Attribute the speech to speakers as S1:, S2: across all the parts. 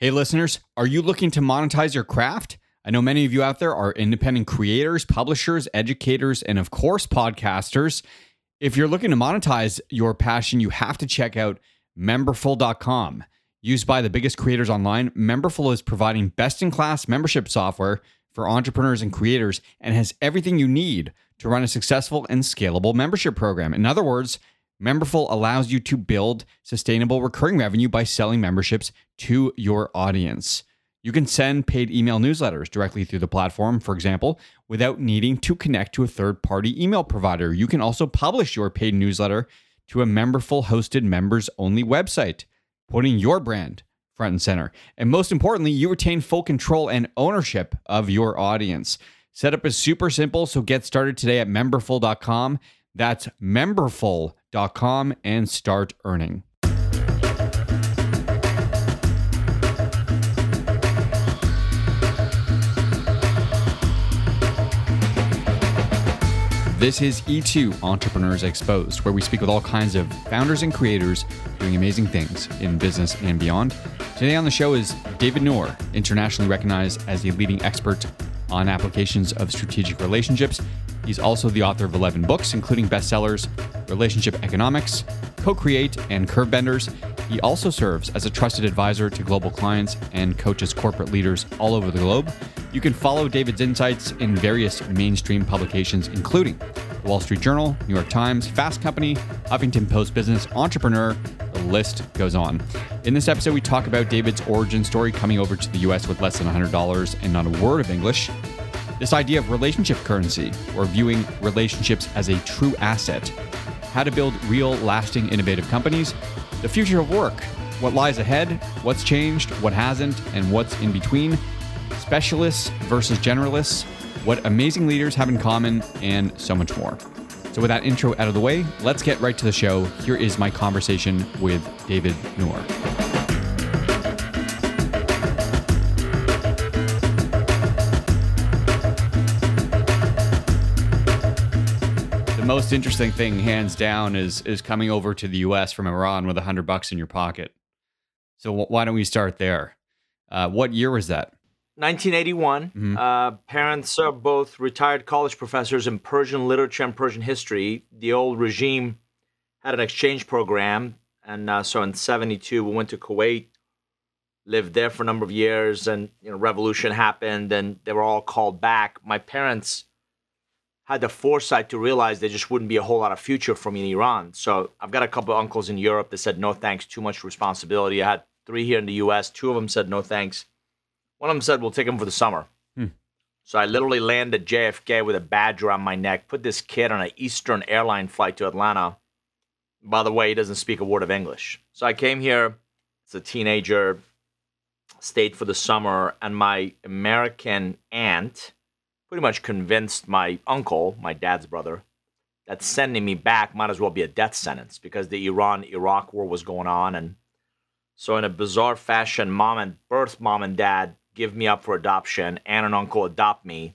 S1: Hey, listeners, are you looking to monetize your craft? I know many of you out there are independent creators, publishers, educators, and of course, podcasters. If you're looking to monetize your passion, you have to check out memberful.com. Used by the biggest creators online, Memberful is providing best in class membership software for entrepreneurs and creators and has everything you need to run a successful and scalable membership program. In other words, Memberful allows you to build sustainable recurring revenue by selling memberships to your audience. You can send paid email newsletters directly through the platform, for example, without needing to connect to a third party email provider. You can also publish your paid newsletter to a Memberful hosted members only website, putting your brand front and center. And most importantly, you retain full control and ownership of your audience. Setup is super simple, so get started today at memberful.com. That's memberful.com and start earning. This is E2 Entrepreneurs Exposed, where we speak with all kinds of founders and creators doing amazing things in business and beyond. Today on the show is David Nour, internationally recognized as a leading expert on applications of strategic relationships. He's also the author of 11 books, including bestsellers Relationship Economics, Co Create, and Curve Benders. He also serves as a trusted advisor to global clients and coaches corporate leaders all over the globe. You can follow David's insights in various mainstream publications, including Wall Street Journal, New York Times, Fast Company, Huffington Post Business, Entrepreneur. List goes on. In this episode, we talk about David's origin story coming over to the US with less than $100 and not a word of English. This idea of relationship currency, or viewing relationships as a true asset, how to build real, lasting, innovative companies, the future of work, what lies ahead, what's changed, what hasn't, and what's in between, specialists versus generalists, what amazing leaders have in common, and so much more. So, with that intro out of the way, let's get right to the show. Here is my conversation with David Nour. The most interesting thing, hands down, is is coming over to the U.S. from Iran with a hundred bucks in your pocket. So wh- why don't we start there? Uh, what year was that?
S2: 1981.
S1: Mhm.
S2: Uh, parents are both retired college professors in Persian literature and Persian history. The old regime had an exchange program, and uh, so in '72 we went to Kuwait, lived there for a number of years, and you know, revolution happened, and they were all called back. My parents had the foresight to realize there just wouldn't be a whole lot of future for me in Iran. So I've got a couple of uncles in Europe that said no thanks, too much responsibility. I had three here in the U.S. Two of them said no thanks. One of them said, we'll take him for the summer.
S1: Hmm.
S2: So I literally landed JFK with a badge around my neck, put this kid on an Eastern airline flight to Atlanta. By the way, he doesn't speak a word of English. So I came here as a teenager, stayed for the summer, and my American aunt pretty much convinced my uncle, my dad's brother, that sending me back might as well be a death sentence because the Iran Iraq war was going on. And so, in a bizarre fashion, mom and birth mom and dad give me up for adoption. Aunt and uncle adopt me.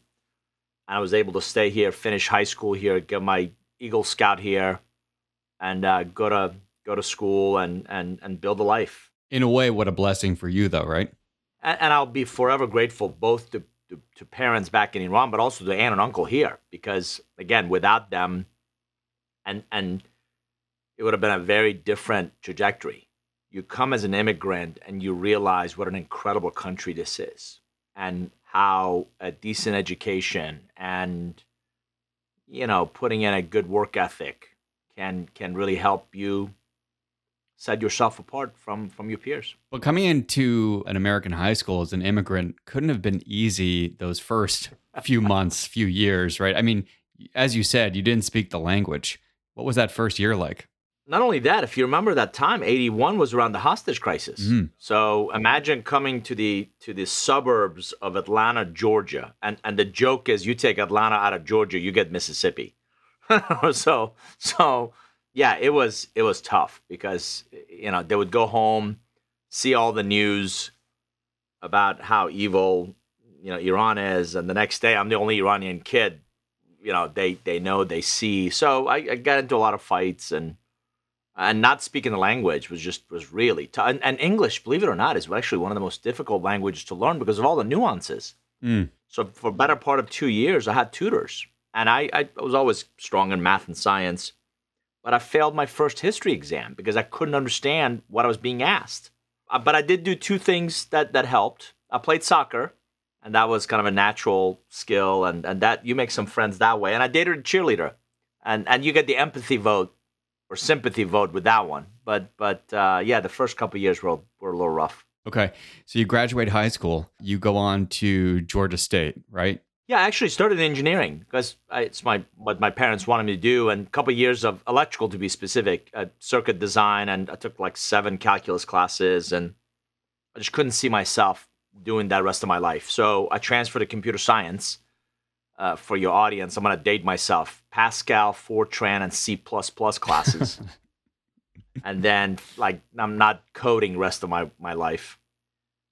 S2: And I was able to stay here, finish high school here, get my Eagle Scout here, and uh, go to go to school and and and build a life.
S1: In a way, what a blessing for you, though, right?
S2: And, and I'll be forever grateful both to, to to parents back in Iran, but also to aunt and uncle here, because again, without them, and and it would have been a very different trajectory. You come as an immigrant and you realize what an incredible country this is and how a decent education and you know putting in a good work ethic can can really help you set yourself apart from from your peers.
S1: But coming into an American high school as an immigrant couldn't have been easy those first few months, few years, right? I mean, as you said, you didn't speak the language. What was that first year like?
S2: Not only that, if you remember that time, 81 was around the hostage crisis.
S1: Mm.
S2: So imagine coming to the to the suburbs of Atlanta, Georgia, and and the joke is you take Atlanta out of Georgia, you get Mississippi. so so yeah, it was it was tough because you know they would go home, see all the news about how evil you know Iran is, and the next day I'm the only Iranian kid. You know they they know they see. So I, I got into a lot of fights and and not speaking the language was just was really tough. And, and, English, believe it or not, is actually one of the most difficult languages to learn because of all the nuances.
S1: Mm.
S2: So for a better part of two years, I had tutors, and I, I was always strong in math and science, but I failed my first history exam because I couldn't understand what I was being asked. Uh, but I did do two things that that helped. I played soccer, and that was kind of a natural skill, and and that you make some friends that way. And I dated a cheerleader, and and you get the empathy vote or sympathy vote with that one. But but uh, yeah, the first couple years were were a little rough.
S1: Okay, so you graduate high school, you go on to Georgia State, right?
S2: Yeah, I actually started in engineering because it's my what my parents wanted me to do, and a couple of years of electrical to be specific, uh, circuit design, and I took like seven calculus classes, and I just couldn't see myself doing that rest of my life. So I transferred to computer science uh, for your audience, I'm going to date myself Pascal, Fortran, and C classes. and then, like, I'm not coding rest of my, my life.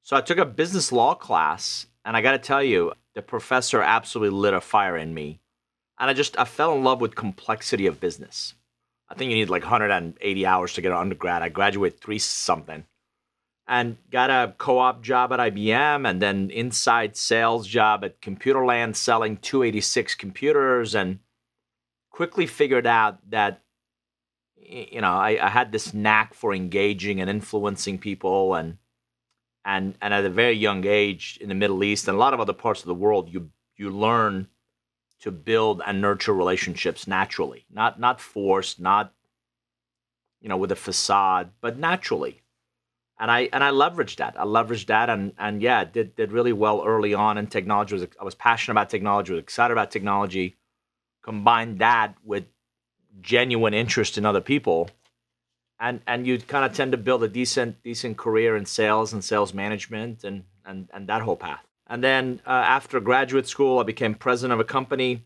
S2: So I took a business law class, and I got to tell you, the professor absolutely lit a fire in me. And I just, I fell in love with complexity of business. I think you need like 180 hours to get an undergrad. I graduated three something and got a co-op job at IBM and then inside sales job at Computerland selling 286 computers and quickly figured out that you know I, I, had this knack for engaging and influencing people and and and at a very young age in the Middle East and a lot of other parts of the world you you learn to build and nurture relationships naturally not not forced not you know with a facade but naturally and I and I leveraged that. I leveraged that, and and yeah, did did really well early on And technology. Was I was passionate about technology, was excited about technology. Combined that with genuine interest in other people, and and you kind of tend to build a decent decent career in sales and sales management and and and that whole path. And then uh, after graduate school, I became president of a company.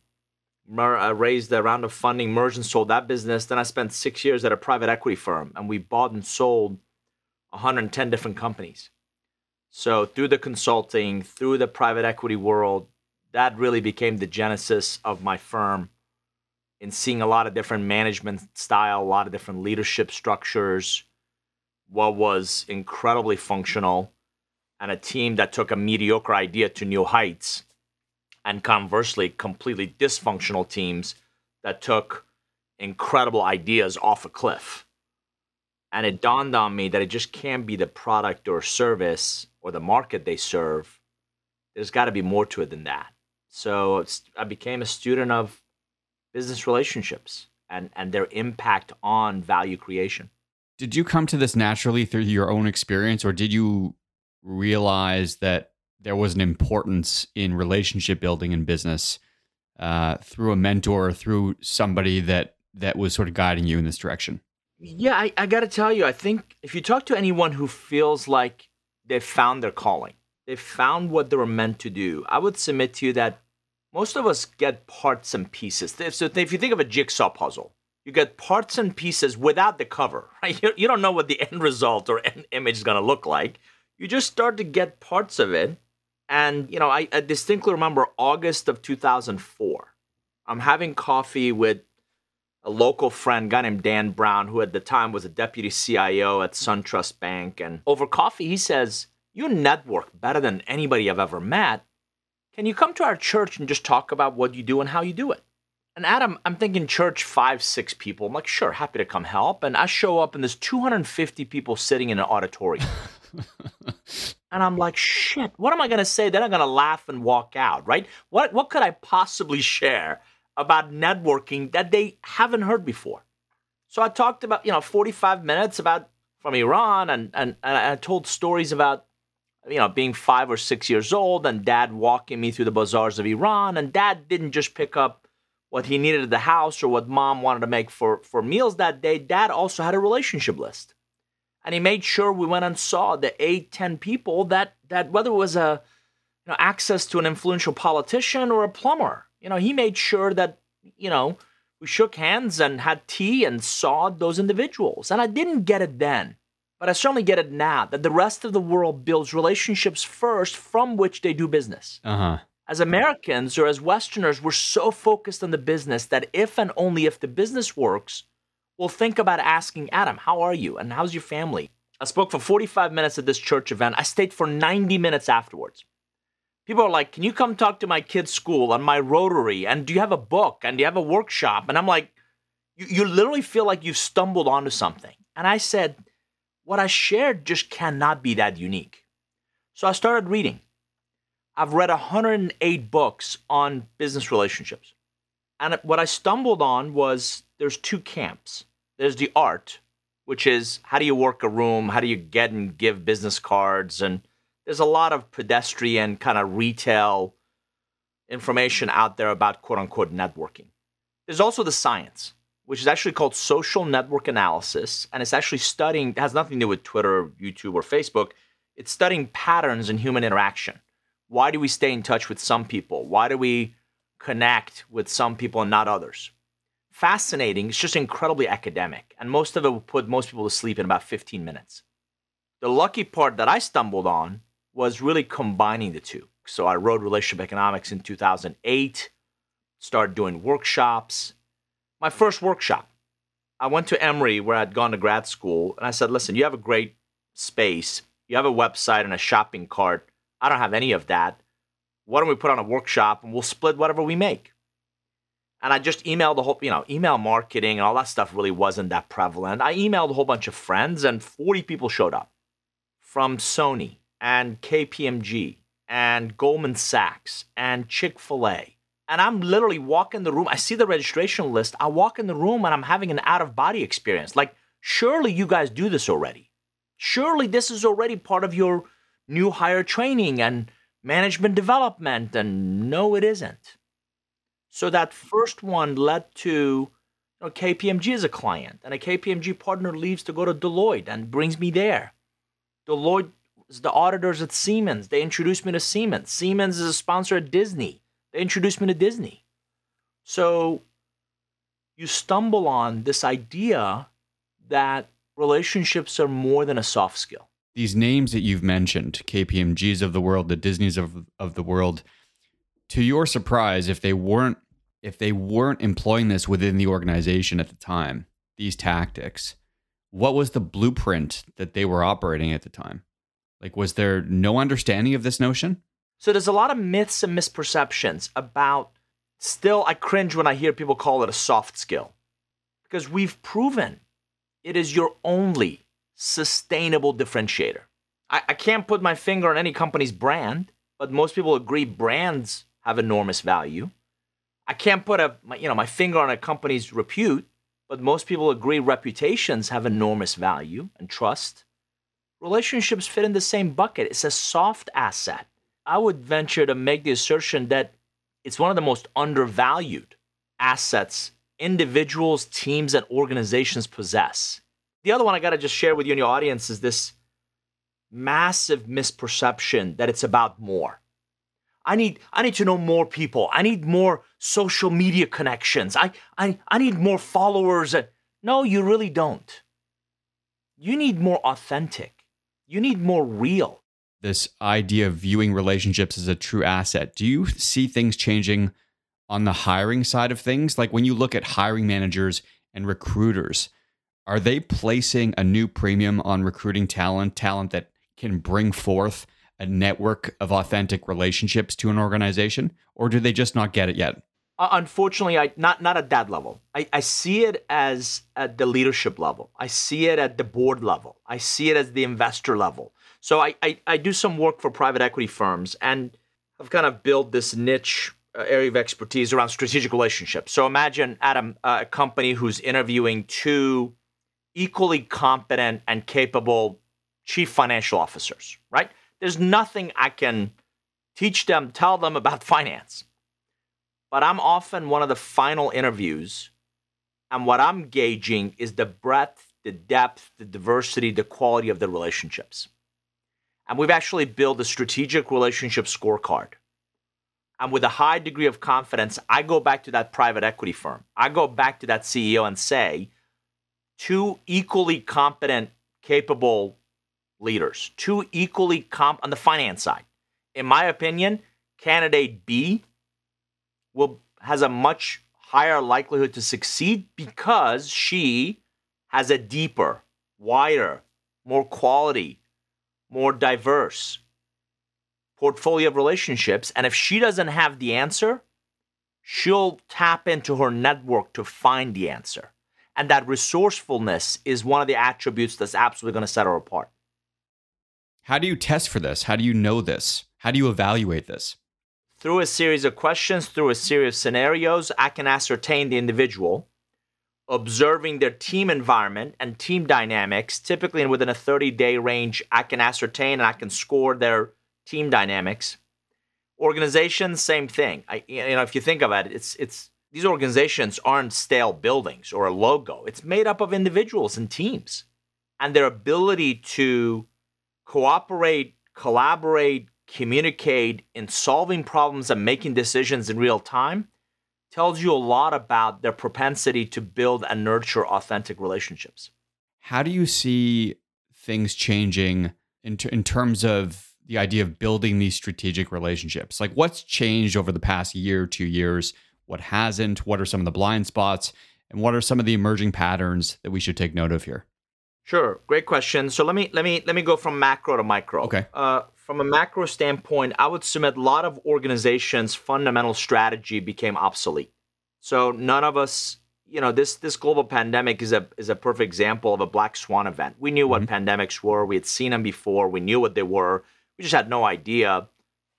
S2: Mer- I raised a round of funding, merged and sold that business. Then I spent six years at a private equity firm, and we bought and sold 110 different companies. So through the consulting, through the private equity world, that really became the genesis of my firm in seeing a lot of different management style, a lot of different leadership structures, what was incredibly functional, and a team that took a mediocre idea to new heights, and conversely, completely dysfunctional teams that took incredible ideas off a cliff. And it dawned on me that it just can't be the product or service or the market they serve. There's got to be more to it than that. So I became a student of business relationships and, and their impact on value creation.
S1: Did you come to this naturally through your own experience, or did you realize that there was an importance in relationship building in business uh, through a mentor, through somebody that that was sort of guiding you in this direction?
S2: Yeah, I, I got to tell you, I think if you talk to anyone who feels like they've found their calling, they've found what they were meant to do, I would submit to you that most of us get parts and pieces. So if you think of a jigsaw puzzle, you get parts and pieces without the cover, right? You, you don't know what the end result or end image is going to look like. You just start to get parts of it. And, you know, I, I distinctly remember August of 2004. I'm having coffee with a local friend, guy named Dan Brown, who at the time was a deputy CIO at SunTrust Bank. And over coffee, he says, You network better than anybody I've ever met. Can you come to our church and just talk about what you do and how you do it? And Adam, I'm thinking church, five, six people. I'm like, sure, happy to come help. And I show up and there's 250 people sitting in an auditorium. and I'm like, shit, what am I going to say? They're not going to laugh and walk out, right? What, what could I possibly share about networking that they haven't heard before? So I talked about, you know, 45 minutes about from Iran and, and, and I told stories about, you know, being five or six years old and dad walking me through the bazaars of Iran. And dad didn't just pick up what he needed at the house or what mom wanted to make for, for meals that day. Dad also had a relationship list and he made sure we went and saw the eight, ten people that that whether it was a you know access to an influential politician or a plumber, you know, he made sure that you know we shook hands and had tea and saw those individuals. And I didn't get it then, but I certainly get it now that the rest of the world builds relationships first from which they do business.
S1: Uh-huh.
S2: As Americans or as Westerners, we're so focused on the business that if and only if the business works, well, think about asking Adam, how are you? And how's your family? I spoke for 45 minutes at this church event. I stayed for 90 minutes afterwards. People are like, can you come talk to my kid's school on my Rotary? And do you have a book? And do you have a workshop? And I'm like, you, you literally feel like you've stumbled onto something. And I said, what I shared just cannot be that unique. So I started reading. I've read 108 books on business relationships. And what I stumbled on was there's two camps. There's the art, which is how do you work a room? How do you get and give business cards? And there's a lot of pedestrian kind of retail information out there about quote unquote networking. There's also the science, which is actually called social network analysis. And it's actually studying, it has nothing to do with Twitter, YouTube, or Facebook. It's studying patterns in human interaction. Why do we stay in touch with some people? Why do we connect with some people and not others? fascinating. It's just incredibly academic. And most of it will put most people to sleep in about 15 minutes. The lucky part that I stumbled on was really combining the two. So I wrote Relationship Economics in 2008, started doing workshops. My first workshop, I went to Emory where I'd gone to grad school, and I said, listen, you have a great space, you have a website and a shopping cart. I don't have any of that. Why don't we put on a workshop and we'll split whatever we make? and I just emailed the whole, you know, email marketing and all that stuff really wasn't that prevalent. I emailed a whole bunch of friends, and 40 people showed up from Sony and KPMG and Goldman Sachs and Chick fil A. And I'm literally walking the room. I see the registration list. I walk in the room and I'm having an out of body experience. Like, surely you guys do this already. Surely this is already part of your new hire training and management development. And no, it isn't. So that first one led to you know, KPMG as a client, and a KPMG partner leaves to go to Deloitte and brings me there. Deloitte the auditors at Siemens. They introduced me to Siemens. Siemens is a sponsor at Disney. They introduced me to Disney. So you stumble on this idea that relationships are more than a soft skill.
S1: These names that you've mentioned, KPMGs of the world, the Disneys of, of the world, to your surprise, if they weren't if they weren't employing this within the organization at the time, these tactics, what was the blueprint that they were operating at the time? Like, was there no understanding of this notion?
S2: So there's a lot of myths and misperceptions about. Still, I cringe when I hear people call it a soft skill because we've proven it is your only sustainable differentiator. I, I can't put my finger on any company's brand, but most people agree brands have enormous value. I can't put a my, you know my finger on a company's repute, but most people agree reputations have enormous value and trust. Relationships fit in the same bucket. It's a soft asset. I would venture to make the assertion that it's one of the most undervalued assets individuals, teams, and organizations possess. The other one I got to just share with you and your audience is this massive misperception that it's about more. I need I need to know more people. I need more social media connections. I I, I need more followers. No, you really don't. You need more authentic. You need more real.
S1: This idea of viewing relationships as a true asset. Do you see things changing on the hiring side of things? Like when you look at hiring managers and recruiters, are they placing a new premium on recruiting talent, talent that can bring forth a network of authentic relationships to an organization, or do they just not get it yet?
S2: Uh, unfortunately, I not not at that level. I, I see it as at the leadership level. I see it at the board level. I see it as the investor level. So I, I, I do some work for private equity firms, and I've kind of built this niche uh, area of expertise around strategic relationships. So imagine, Adam, uh, a company who's interviewing two equally competent and capable chief financial officers, right? There's nothing I can teach them, tell them about finance. But I'm often one of the final interviews. And what I'm gauging is the breadth, the depth, the diversity, the quality of the relationships. And we've actually built a strategic relationship scorecard. And with a high degree of confidence, I go back to that private equity firm. I go back to that CEO and say, two equally competent, capable leaders, two equally comp on the finance side. In my opinion, candidate B will has a much higher likelihood to succeed because she has a deeper, wider, more quality, more diverse portfolio of relationships. And if she doesn't have the answer, she'll tap into her network to find the answer. And that resourcefulness is one of the attributes that's absolutely going to set her apart.
S1: How do you test for this? How do you know this? How do you evaluate this?
S2: Through a series of questions, through a series of scenarios, I can ascertain the individual, observing their team environment and team dynamics. Typically, within a 30 day range, I can ascertain and I can score their team dynamics. Organizations, same thing. I, you know, if you think about it, it's it's these organizations aren't stale buildings or a logo. It's made up of individuals and teams, and their ability to cooperate, collaborate, communicate in solving problems and making decisions in real time tells you a lot about their propensity to build and nurture authentic relationships.
S1: How do you see things changing in, t- in terms of the idea of building these strategic relationships? Like, what's changed over the past year, two years? What hasn't? What are some of the blind spots? And what are some of the emerging patterns that we should take note of here?
S2: Sure, great question. So let me let me let me go from macro to micro.
S1: Okay.
S2: Uh, from a macro standpoint, I would submit a lot of organizations' fundamental strategy became obsolete. So none of us, you know, this this global pandemic is a is a perfect example of a black swan event. We knew what mm-hmm. pandemics were. We had seen them before. We knew what they were. We just had no idea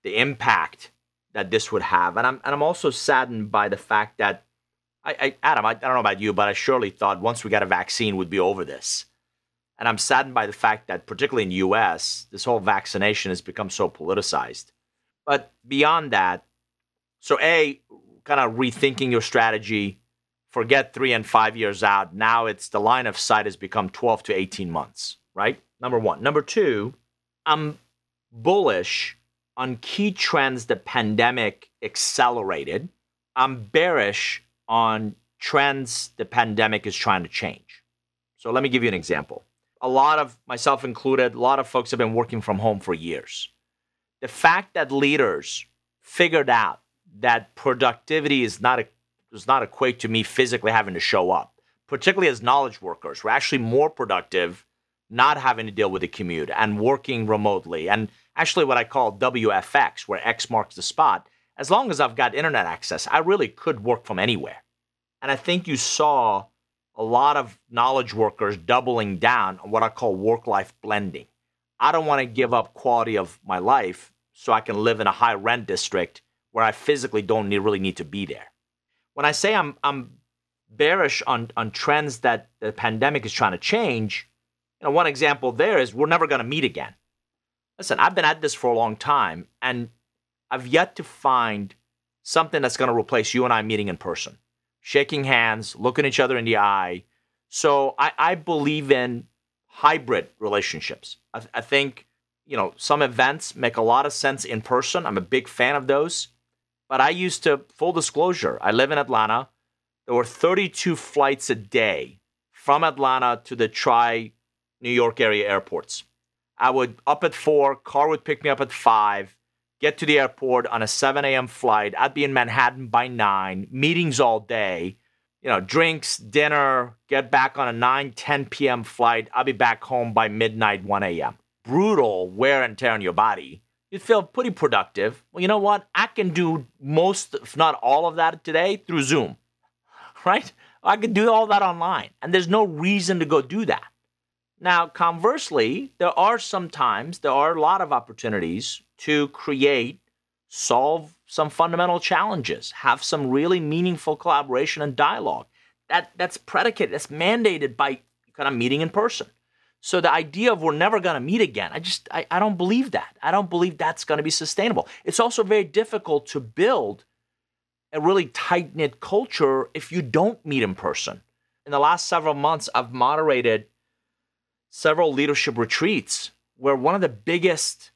S2: the impact that this would have. And I'm and I'm also saddened by the fact that I, I Adam, I, I don't know about you, but I surely thought once we got a vaccine, we'd be over this. And I'm saddened by the fact that, particularly in the US, this whole vaccination has become so politicized. But beyond that, so A, kind of rethinking your strategy, forget three and five years out. Now it's the line of sight has become 12 to 18 months, right? Number one. Number two, I'm bullish on key trends the pandemic accelerated. I'm bearish on trends the pandemic is trying to change. So let me give you an example a lot of myself included, a lot of folks have been working from home for years. The fact that leaders figured out that productivity is not a, does not equate to me physically having to show up, particularly as knowledge workers. We're actually more productive not having to deal with the commute and working remotely. And actually, what I call WFX, where X marks the spot, as long as I've got internet access, I really could work from anywhere. And I think you saw a lot of knowledge workers doubling down on what I call work life blending. I don't want to give up quality of my life so I can live in a high rent district where I physically don't need, really need to be there. When I say I'm, I'm bearish on, on trends that the pandemic is trying to change, you know, one example there is we're never going to meet again. Listen, I've been at this for a long time, and I've yet to find something that's going to replace you and I meeting in person shaking hands, looking each other in the eye. So I, I believe in hybrid relationships. I, I think, you know, some events make a lot of sense in person. I'm a big fan of those. But I used to, full disclosure, I live in Atlanta. There were 32 flights a day from Atlanta to the tri New York area airports. I would up at four, car would pick me up at five get to the airport on a 7 a.m. flight. I'd be in Manhattan by 9, meetings all day, you know, drinks, dinner, get back on a 9, 10 p.m. flight. I'll be back home by midnight, 1 a.m. Brutal wear and tear on your body. you'd feel pretty productive. Well, you know what? I can do most, if not all of that today through Zoom, right? I can do all that online, and there's no reason to go do that. Now, conversely, there are sometimes, there are a lot of opportunities to create, solve some fundamental challenges, have some really meaningful collaboration and dialogue. That, that's predicated, that's mandated by kind of meeting in person. So the idea of we're never going to meet again, I just I, I don't believe that. I don't believe that's going to be sustainable. It's also very difficult to build a really tight knit culture if you don't meet in person. In the last several months, I've moderated several leadership retreats where one of the biggest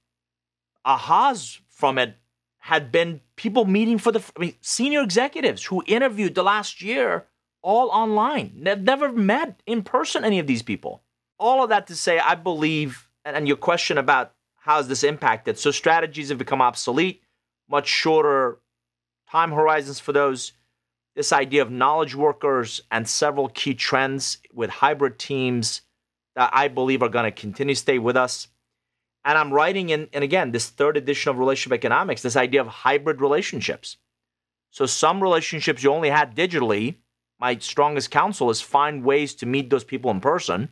S2: ahas from it had been people meeting for the I mean, senior executives who interviewed the last year all online. They've never met in person any of these people all of that to say, I believe, and your question about how has this impacted? So strategies have become obsolete, much shorter time horizons for those. This idea of knowledge workers and several key trends with hybrid teams that I believe are going to continue to stay with us. And I'm writing in, and again, this third edition of Relationship Economics, this idea of hybrid relationships. So some relationships you only had digitally. My strongest counsel is find ways to meet those people in person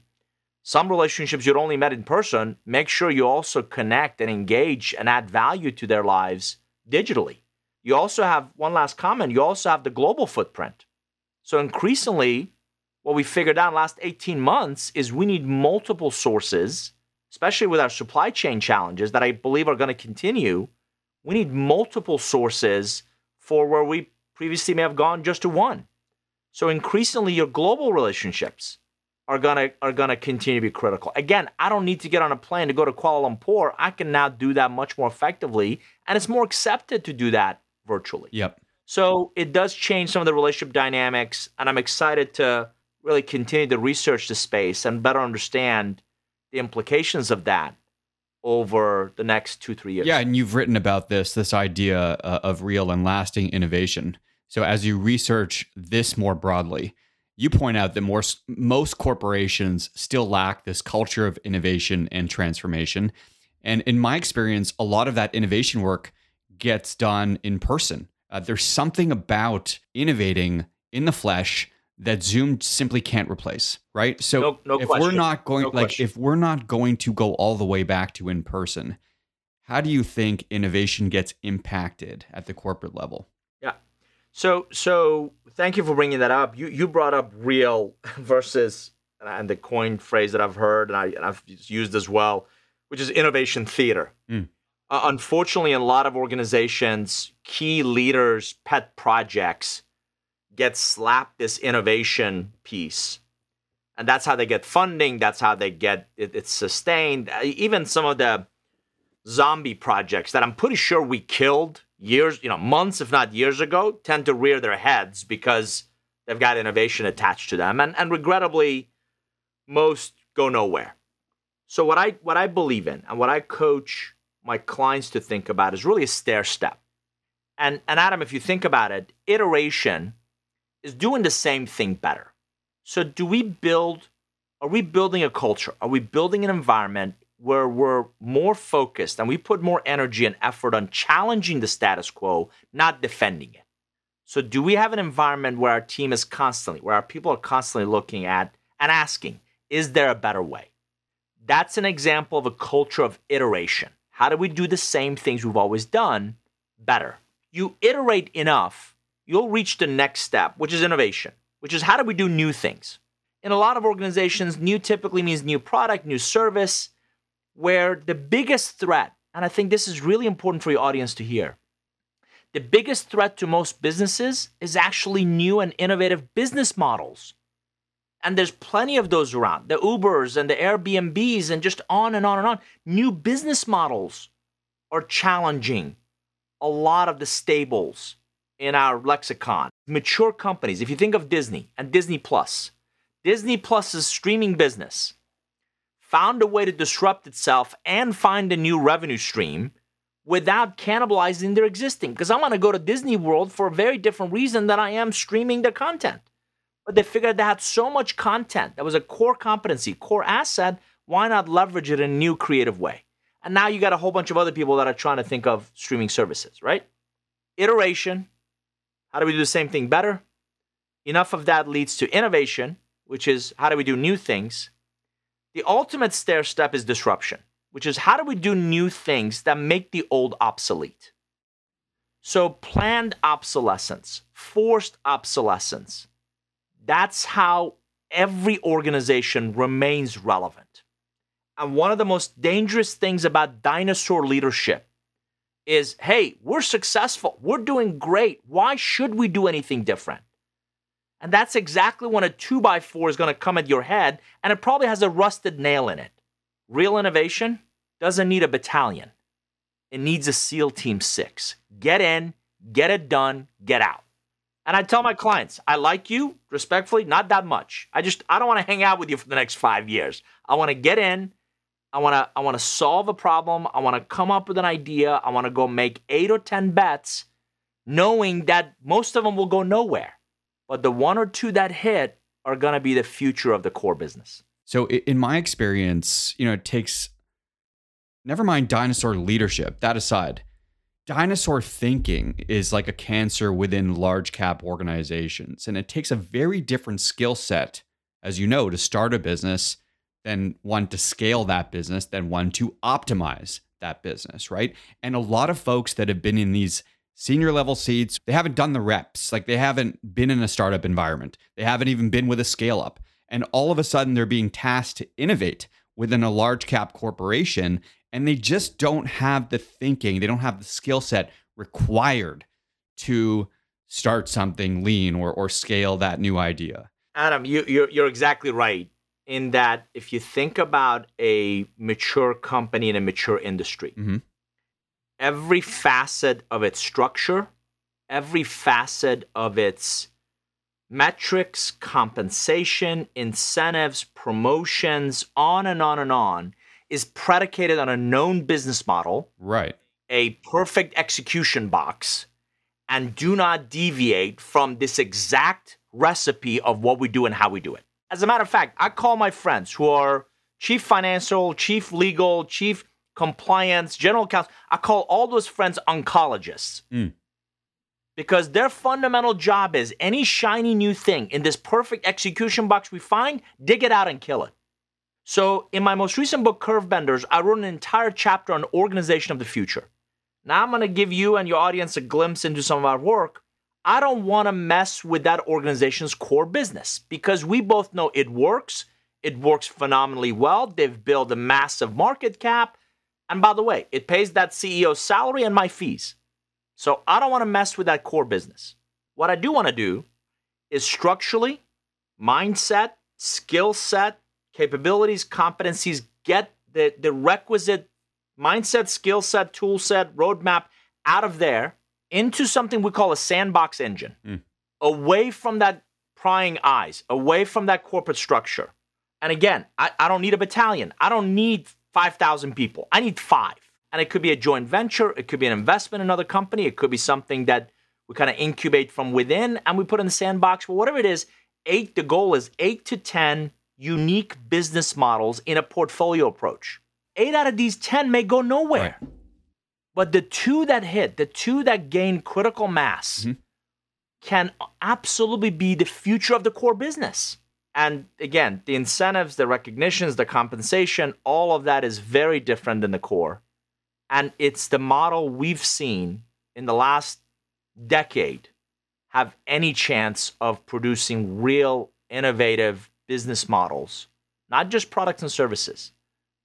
S2: some relationships you'd only met in person, make sure you also connect and engage and add value to their lives digitally. You also have one last comment, you also have the global footprint. So increasingly, what we figured out in the last 18 months is we need multiple sources, especially with our supply chain challenges that I believe are going to continue. We need multiple sources for where we previously may have gone just to one. So increasingly, your global relationships are gonna are gonna continue to be critical. Again, I don't need to get on a plane to go to Kuala Lumpur. I can now do that much more effectively, and it's more accepted to do that virtually.
S1: Yep.
S2: So it does change some of the relationship dynamics, and I'm excited to really continue to research the space and better understand the implications of that over the next two three years.
S1: Yeah, and you've written about this this idea uh, of real and lasting innovation. So as you research this more broadly you point out that more, most corporations still lack this culture of innovation and transformation. And in my experience, a lot of that innovation work gets done in person. Uh, there's something about innovating in the flesh that Zoom simply can't replace, right? So
S2: no, no
S1: if
S2: question.
S1: we're not going
S2: no
S1: like
S2: question.
S1: if we're not going to go all the way back to in person, how do you think innovation gets impacted at the corporate level?
S2: Yeah. So so thank you for bringing that up. You you brought up real versus and the coined phrase that I've heard and, I, and I've used as well, which is innovation theater.
S1: Mm.
S2: Uh, unfortunately, in a lot of organizations, key leaders' pet projects get slapped this innovation piece. And that's how they get funding. That's how they get it, it's sustained. Uh, even some of the zombie projects that I'm pretty sure we killed years, you know, months, if not years ago, tend to rear their heads because they've got innovation attached to them. And, and regrettably, most go nowhere. So what I what I believe in and what I coach my clients to think about is really a stair step. And and Adam, if you think about it, iteration is doing the same thing better. So do we build are we building a culture? Are we building an environment where we're more focused and we put more energy and effort on challenging the status quo, not defending it. So, do we have an environment where our team is constantly, where our people are constantly looking at and asking, is there a better way? That's an example of a culture of iteration. How do we do the same things we've always done better? You iterate enough, you'll reach the next step, which is innovation, which is how do we do new things? In a lot of organizations, new typically means new product, new service, where the biggest threat, and I think this is really important for your audience to hear, the biggest threat to most businesses is actually new and innovative business models. And there's plenty of those around the Ubers and the Airbnbs, and just on and on and on. New business models are challenging a lot of the stables in our lexicon. Mature companies, if you think of Disney and Disney Plus, Disney Plus's streaming business found a way to disrupt itself and find a new revenue stream without cannibalizing their existing. Because I'm going to go to Disney World for a very different reason than I am streaming their content. But they figured they had so much content that was a core competency, core asset. Why not leverage it in a new creative way? And now you got a whole bunch of other people that are trying to think of streaming services, right? Iteration. How do we do the same thing better? Enough of that leads to innovation, which is how do we do new things? The ultimate stair step is disruption, which is how do we do new things that make the old obsolete? So, planned obsolescence, forced obsolescence, that's how every organization remains relevant. And one of the most dangerous things about dinosaur leadership is hey, we're successful, we're doing great. Why should we do anything different? And that's exactly when a 2 by 4 is going to come at your head, and it probably has a rusted nail in it. Real innovation doesn't need a battalion, it needs a SEAL Team 6. Get in, get it done, get out. And I tell my clients, I like you respectfully, not that much. I just I don't want to hang out with you for the next 5 years. I want to get in, I want to I want to solve a problem, I want to come up with an idea, I want to go make 8 or 10 bets knowing that most of them will go nowhere. But the one or two that hit are going to be the future of the core business.
S1: So in my experience, you know, it takes never mind dinosaur leadership, that aside dinosaur thinking is like a cancer within large cap organizations. And it takes a very different skill set, as you know, to start a business than one to scale that business, then one to optimize that business, right? And a lot of folks that have been in these senior level seats, they haven't done the reps. Like they haven't been in a startup environment, they haven't even been with a scale up. And all of a sudden, they're being tasked to innovate within a large cap corporation and they just don't have the thinking, they don't have the skill set required to start something lean or, or scale that new idea.
S2: Adam, you, you're, you're exactly right in that if you think about a mature company in a mature industry, mm-hmm. every facet of its structure, every facet of its metrics, compensation, incentives, promotions, on and on and on is predicated on a known business model,
S1: right?
S2: A perfect execution box, and do not deviate from this exact recipe of what we do and how we do it. As a matter of fact, I call my friends who are chief financial, chief legal, chief compliance, general counsel, I call all those friends oncologists. Mm. Because their fundamental job is any shiny new thing in this perfect execution box we find, dig it out and kill it. So, in my most recent book, Curve Benders, I wrote an entire chapter on organization of the future. Now, I'm going to give you and your audience a glimpse into some of our work. I don't want to mess with that organization's core business because we both know it works. It works phenomenally well. They've built a massive market cap. And by the way, it pays that CEO's salary and my fees. So I don't want to mess with that core business. What I do want to do is structurally, mindset, skill set, capabilities, competencies, get the, the requisite mindset, skill set, tool set, roadmap out of there into something we call a sandbox engine, mm. away from that prying eyes, away from that corporate structure. And again, I, I don't need a battalion. I don't need 5,000 people. I need five. And it could be a joint venture, it could be an investment in another company, it could be something that we kind of incubate from within and we put in the sandbox. But whatever it is, eight, the goal is eight to 10 unique business models in a portfolio approach. Eight out of these 10 may go nowhere. Right. But the two that hit, the two that gain critical mass, mm-hmm. can absolutely be the future of the core business. And again, the incentives, the recognitions, the compensation, all of that is very different than the core. And it's the model we've seen in the last decade have any chance of producing real innovative business models, not just products and services,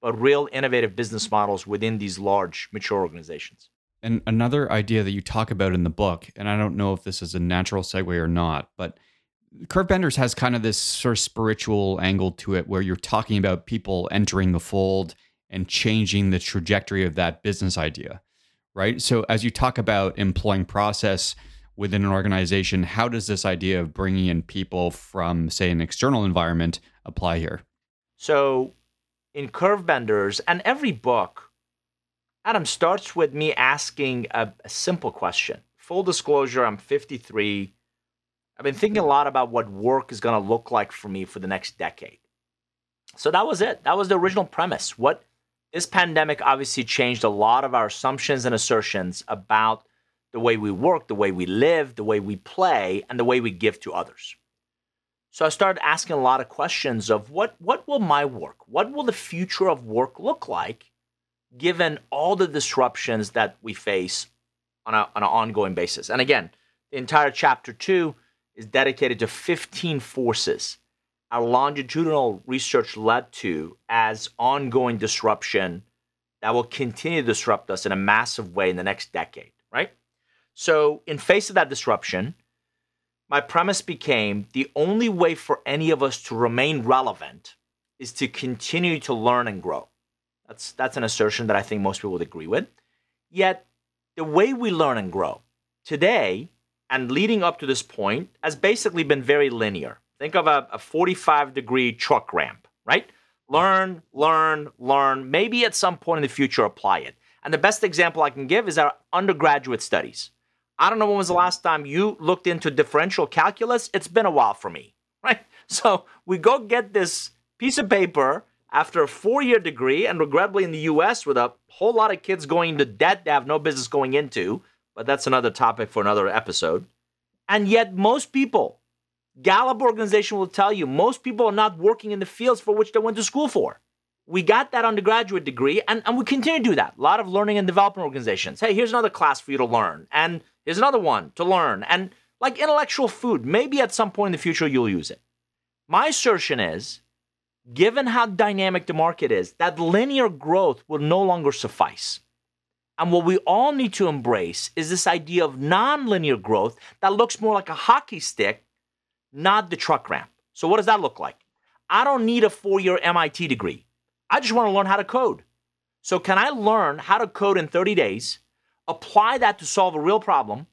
S2: but real innovative business models within these large, mature organizations.
S1: And another idea that you talk about in the book, and I don't know if this is a natural segue or not, but Curve Benders has kind of this sort of spiritual angle to it where you're talking about people entering the fold and changing the trajectory of that business idea, right? So as you talk about employing process, within an organization, how does this idea of bringing in people from, say, an external environment apply here?
S2: So, in Curve Benders, and every book, Adam starts with me asking a, a simple question. Full disclosure, I'm 53. I've been thinking a lot about what work is going to look like for me for the next decade. So that was it. That was the original premise. What This pandemic obviously changed a lot of our assumptions and assertions about the way we work, the way we live, the way we play, and the way we give to others. So I started asking a lot of questions of what, what will my work, what will the future of work look like given all the disruptions that we face on, a, on an ongoing basis? And again, the entire chapter two is dedicated to 15 forces our longitudinal research led to as ongoing disruption that will continue to disrupt us in a massive way in the next decade, right? So, in face of that disruption, my premise became the only way for any of us to remain relevant is to continue to learn and grow. That's that's an assertion that I think most people would agree with. Yet, the way we learn and grow today and leading up to this point has basically been very linear. Think of a, a 45 degree truck ramp, right? Learn, learn, learn. Maybe at some point in the future, apply it. And the best example I can give is our undergraduate studies. I don't know when was the last time you looked into differential calculus. It's been a while for me, right? So we go get this piece of paper after a four year degree, and regrettably in the US, with a whole lot of kids going into debt they have no business going into, but that's another topic for another episode. And yet, most people Gallup organization will tell you most people are not working in the fields for which they went to school for. We got that undergraduate degree and, and we continue to do that. A lot of learning and development organizations. Hey, here's another class for you to learn. And here's another one to learn. And like intellectual food, maybe at some point in the future you'll use it. My assertion is given how dynamic the market is, that linear growth will no longer suffice. And what we all need to embrace is this idea of nonlinear growth that looks more like a hockey stick not the truck ramp. So, what does that look like? I don't need a four year MIT degree. I just want to learn how to code. So, can I learn how to code in 30 days, apply that to solve a real problem,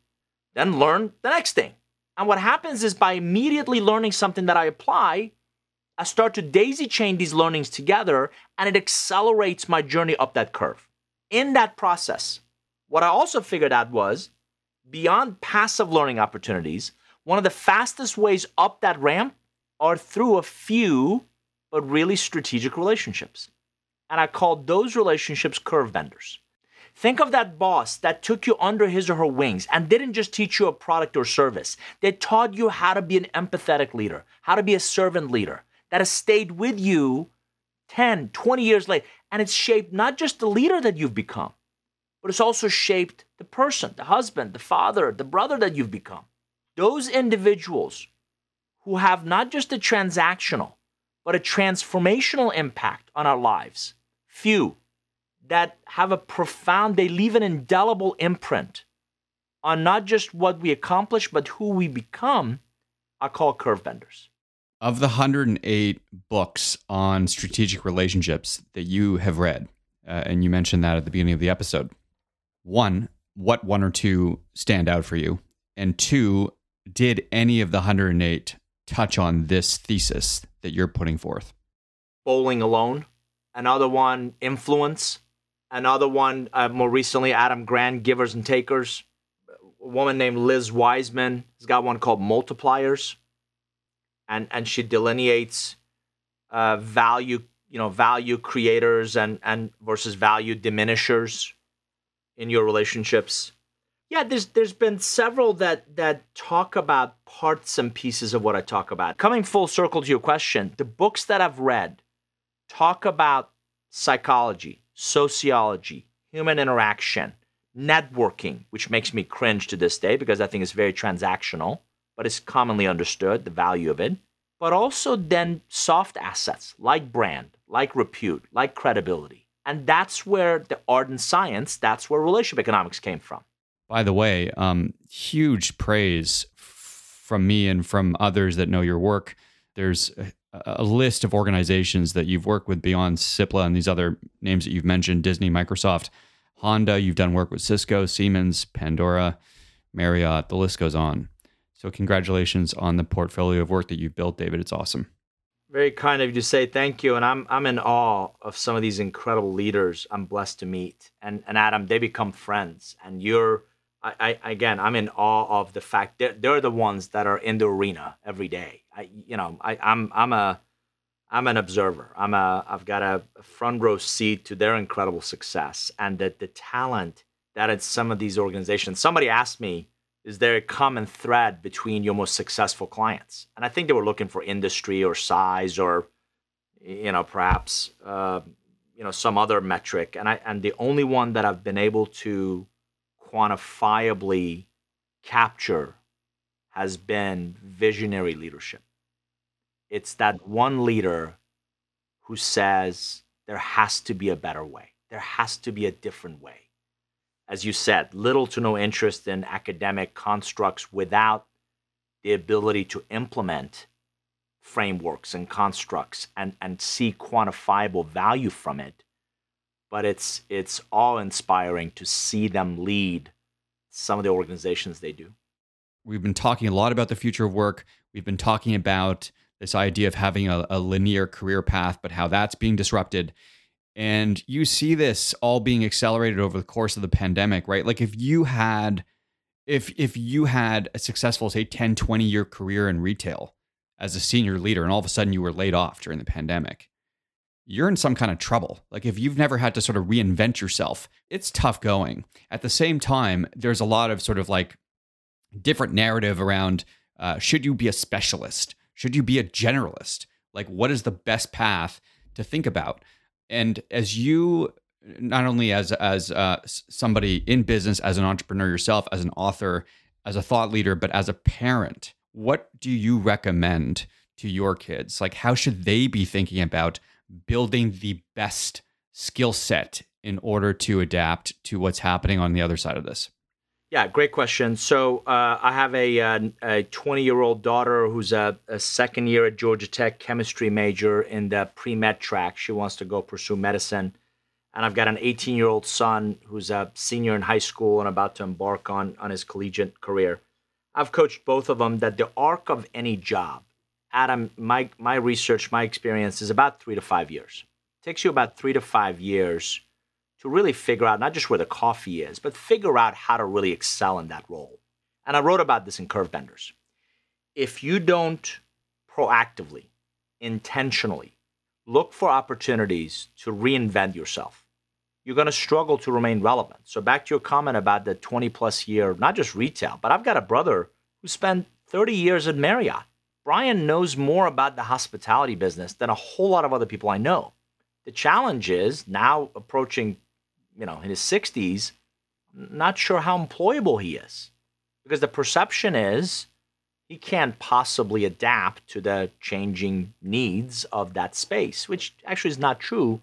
S2: then learn the next thing? And what happens is by immediately learning something that I apply, I start to daisy chain these learnings together and it accelerates my journey up that curve. In that process, what I also figured out was beyond passive learning opportunities, one of the fastest ways up that ramp are through a few but really strategic relationships. And I call those relationships curve benders. Think of that boss that took you under his or her wings and didn't just teach you a product or service. They taught you how to be an empathetic leader, how to be a servant leader, that has stayed with you 10, 20 years later. And it's shaped not just the leader that you've become, but it's also shaped the person, the husband, the father, the brother that you've become those individuals who have not just a transactional, but a transformational impact on our lives, few that have a profound, they leave an indelible imprint on not just what we accomplish, but who we become, are called curve benders.
S1: Of the 108 books on strategic relationships that you have read, uh, and you mentioned that at the beginning of the episode, one, what one or two stand out for you? And two, did any of the 108 touch on this thesis that you're putting forth?
S2: Bowling Alone, another one, Influence, another one, uh, more recently, Adam Grant, Givers and Takers. A woman named Liz Wiseman has got one called Multipliers, and and she delineates uh, value, you know, value creators and and versus value diminishers in your relationships. Yeah, there's there's been several that that talk about parts and pieces of what I talk about. Coming full circle to your question, the books that I've read talk about psychology, sociology, human interaction, networking, which makes me cringe to this day because I think it's very transactional, but it's commonly understood the value of it. But also then soft assets like brand, like repute, like credibility. And that's where the art and science, that's where relationship economics came from.
S1: By the way, um, huge praise from me and from others that know your work. There's a, list of organizations that you've worked with beyond Cipla and these other names that you've mentioned Disney, Microsoft, Honda. You've done work with Cisco, Siemens, Pandora, Marriott. The list goes on. So, congratulations on the portfolio of work that you've built, David. It's awesome.
S2: Very kind of you to say thank you. And I'm, I'm in awe of some of these incredible leaders I'm blessed to meet. And, and Adam, they become friends. And you're, I, I, again, I'm in awe of the fact that they're the ones that are in the arena every day. I, you know, I, I'm, I'm a, I'm an observer. I'm a I've got a front row seat to their incredible success and that the talent that in some of these organizations. Somebody asked me, is there a common thread between your most successful clients? And I think they were looking for industry or size or you know perhaps uh, you know some other metric. And I and the only one that I've been able to quantifiably capture has been visionary leadership. It's that one leader who says there has to be a better way. There has to be a different way. As you said, little to no interest in academic constructs without the ability to implement frameworks and constructs and, and see quantifiable value from it. But it's it's awe inspiring to see them lead some of the organizations they do.
S1: We've been talking a lot about the future of work. We've been talking about this idea of having a, a linear career path, but how that's being disrupted. And you see this all being accelerated over the course of the pandemic, right? Like if you had if if you had a successful say 10 20 year career in retail as a senior leader and all of a sudden you were laid off during the pandemic you're in some kind of trouble like if you've never had to sort of reinvent yourself it's tough going at the same time there's a lot of sort of like different narrative around uh, should you be a specialist should you be a generalist? Like, what is the best path to think about? And as you, not only as as uh, somebody in business, as an entrepreneur yourself, as an author, as a thought leader, but as a parent, what do you recommend to your kids? Like, how should they be thinking about building the best skill set in order to adapt to what's happening on the other side of this?
S2: Yeah, great question. So uh, I have a uh, a 20 year old daughter who's a, a, second year at Georgia Tech chemistry major in the pre med track. She wants to go pursue medicine, and I've got an 18 year old son who's a senior in high school and about to embark on on his collegiate career. I've coached both of them that the arc of any job, Adam, my my research, my experience is about three to five years. It takes you about three to five years to really figure out not just where the coffee is, but figure out how to really excel in that role. And I wrote about this in Curve Benders. If you don't proactively, intentionally look for opportunities to reinvent yourself, you're going to struggle to remain relevant. So, back to your comment about the 20 plus year, not just retail, but I've got a brother who spent 30 years at Marriott. Brian knows more about the hospitality business than a whole lot of other people I know. The challenge is now approaching you know, in his 60s, not sure how employable he is because the perception is he can't possibly adapt to the changing needs of that space, which actually is not true.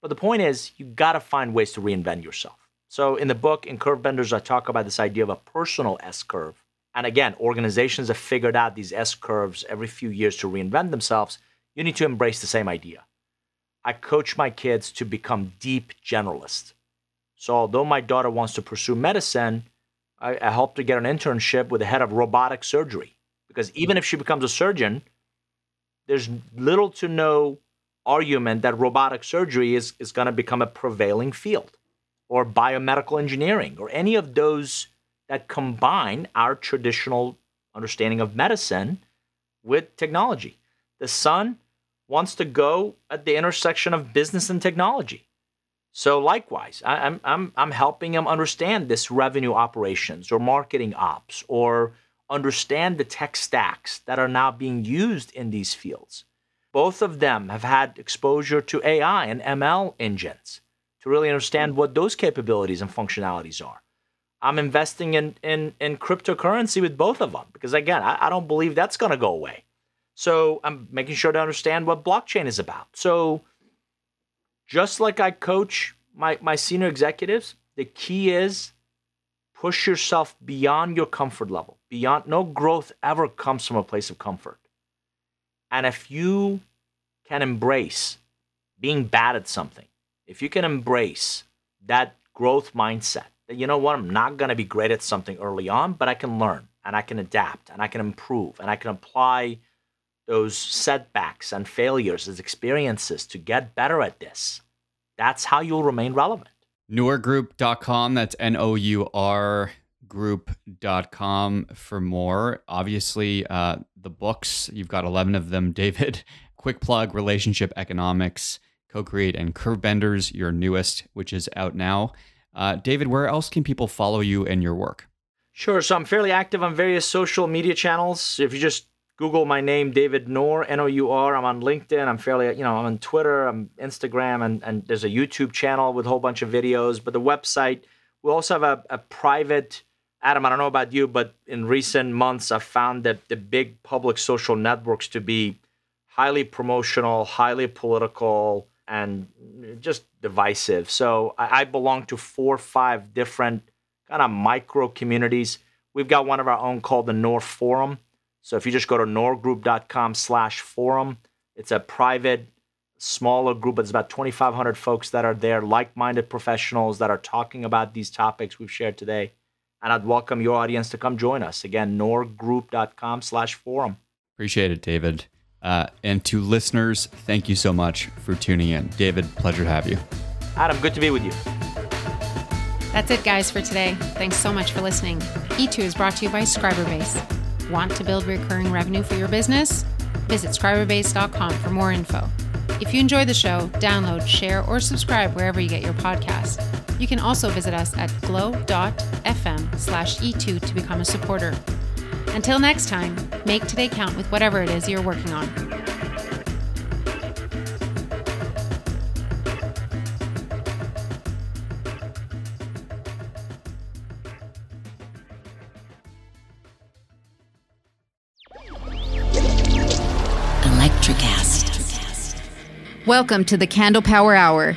S2: But the point is, you got to find ways to reinvent yourself. So in the book, in Curve Benders, I talk about this idea of a personal S curve. And again, organizations have figured out these S curves every few years to reinvent themselves. You need to embrace the same idea. I coach my kids to become deep generalists. So, although my daughter wants to pursue medicine, I, I helped her get an internship with the head of robotic surgery. Because even if she becomes a surgeon, there's little to no argument that robotic surgery is, is going to become a prevailing field, or biomedical engineering, or any of those that combine our traditional understanding of medicine with technology. The son wants to go at the intersection of business and technology. So likewise, I, am I'm I'm helping them understand this revenue operations or marketing ops or understand the tech stacks that are now being used in these fields. Both of them have had exposure to AI and ML engines to really understand what those capabilities and functionalities are. I'm investing in in, in cryptocurrency with both of them because again, I, I don't believe that's going to go away. So I'm making sure to understand what blockchain is about. So just like I coach my, my senior executives, the key is push yourself beyond your comfort level. Beyond no growth ever comes from a place of comfort. And if you can embrace being bad at something, if you can embrace that growth mindset, you know what, I'm not going to be great at something early on, but I can learn and I can adapt and I can improve and I can apply those setbacks and failures as experiences to get better at this. That's how you'll remain relevant.
S1: Nourgroup.com. That's N O U R group.com for more. Obviously, uh, the books, you've got 11 of them, David. quick plug Relationship Economics, Co Create, and Curvebenders, your newest, which is out now. Uh, David, where else can people follow you and your work?
S2: Sure. So I'm fairly active on various social media channels. If you just Google my name, David Nour, N O U R. I'm on LinkedIn. I'm fairly, you know, I'm on Twitter, I'm Instagram, and, and there's a YouTube channel with a whole bunch of videos. But the website, we also have a, a private, Adam, I don't know about you, but in recent months, I've found that the big public social networks to be highly promotional, highly political, and just divisive. So I, I belong to four or five different kind of micro communities. We've got one of our own called the Nour Forum so if you just go to nourgroup.com slash forum, it's a private, smaller group. It's about 2,500 folks that are there, like-minded professionals that are talking about these topics we've shared today. And I'd welcome your audience to come join us. Again, nourgroup.com slash forum.
S1: Appreciate it, David. Uh, and to listeners, thank you so much for tuning in. David, pleasure to have you.
S2: Adam, good to be with you.
S3: That's it, guys, for today. Thanks so much for listening. E2 is brought to you by Scriberbase. Want to build recurring revenue for your business? Visit scriberbase.com for more info. If you enjoy the show, download, share, or subscribe wherever you get your podcast. You can also visit us at glow.fm slash e2 to become a supporter. Until next time, make today count with whatever it is you're working on.
S4: Welcome to the Candle Power Hour.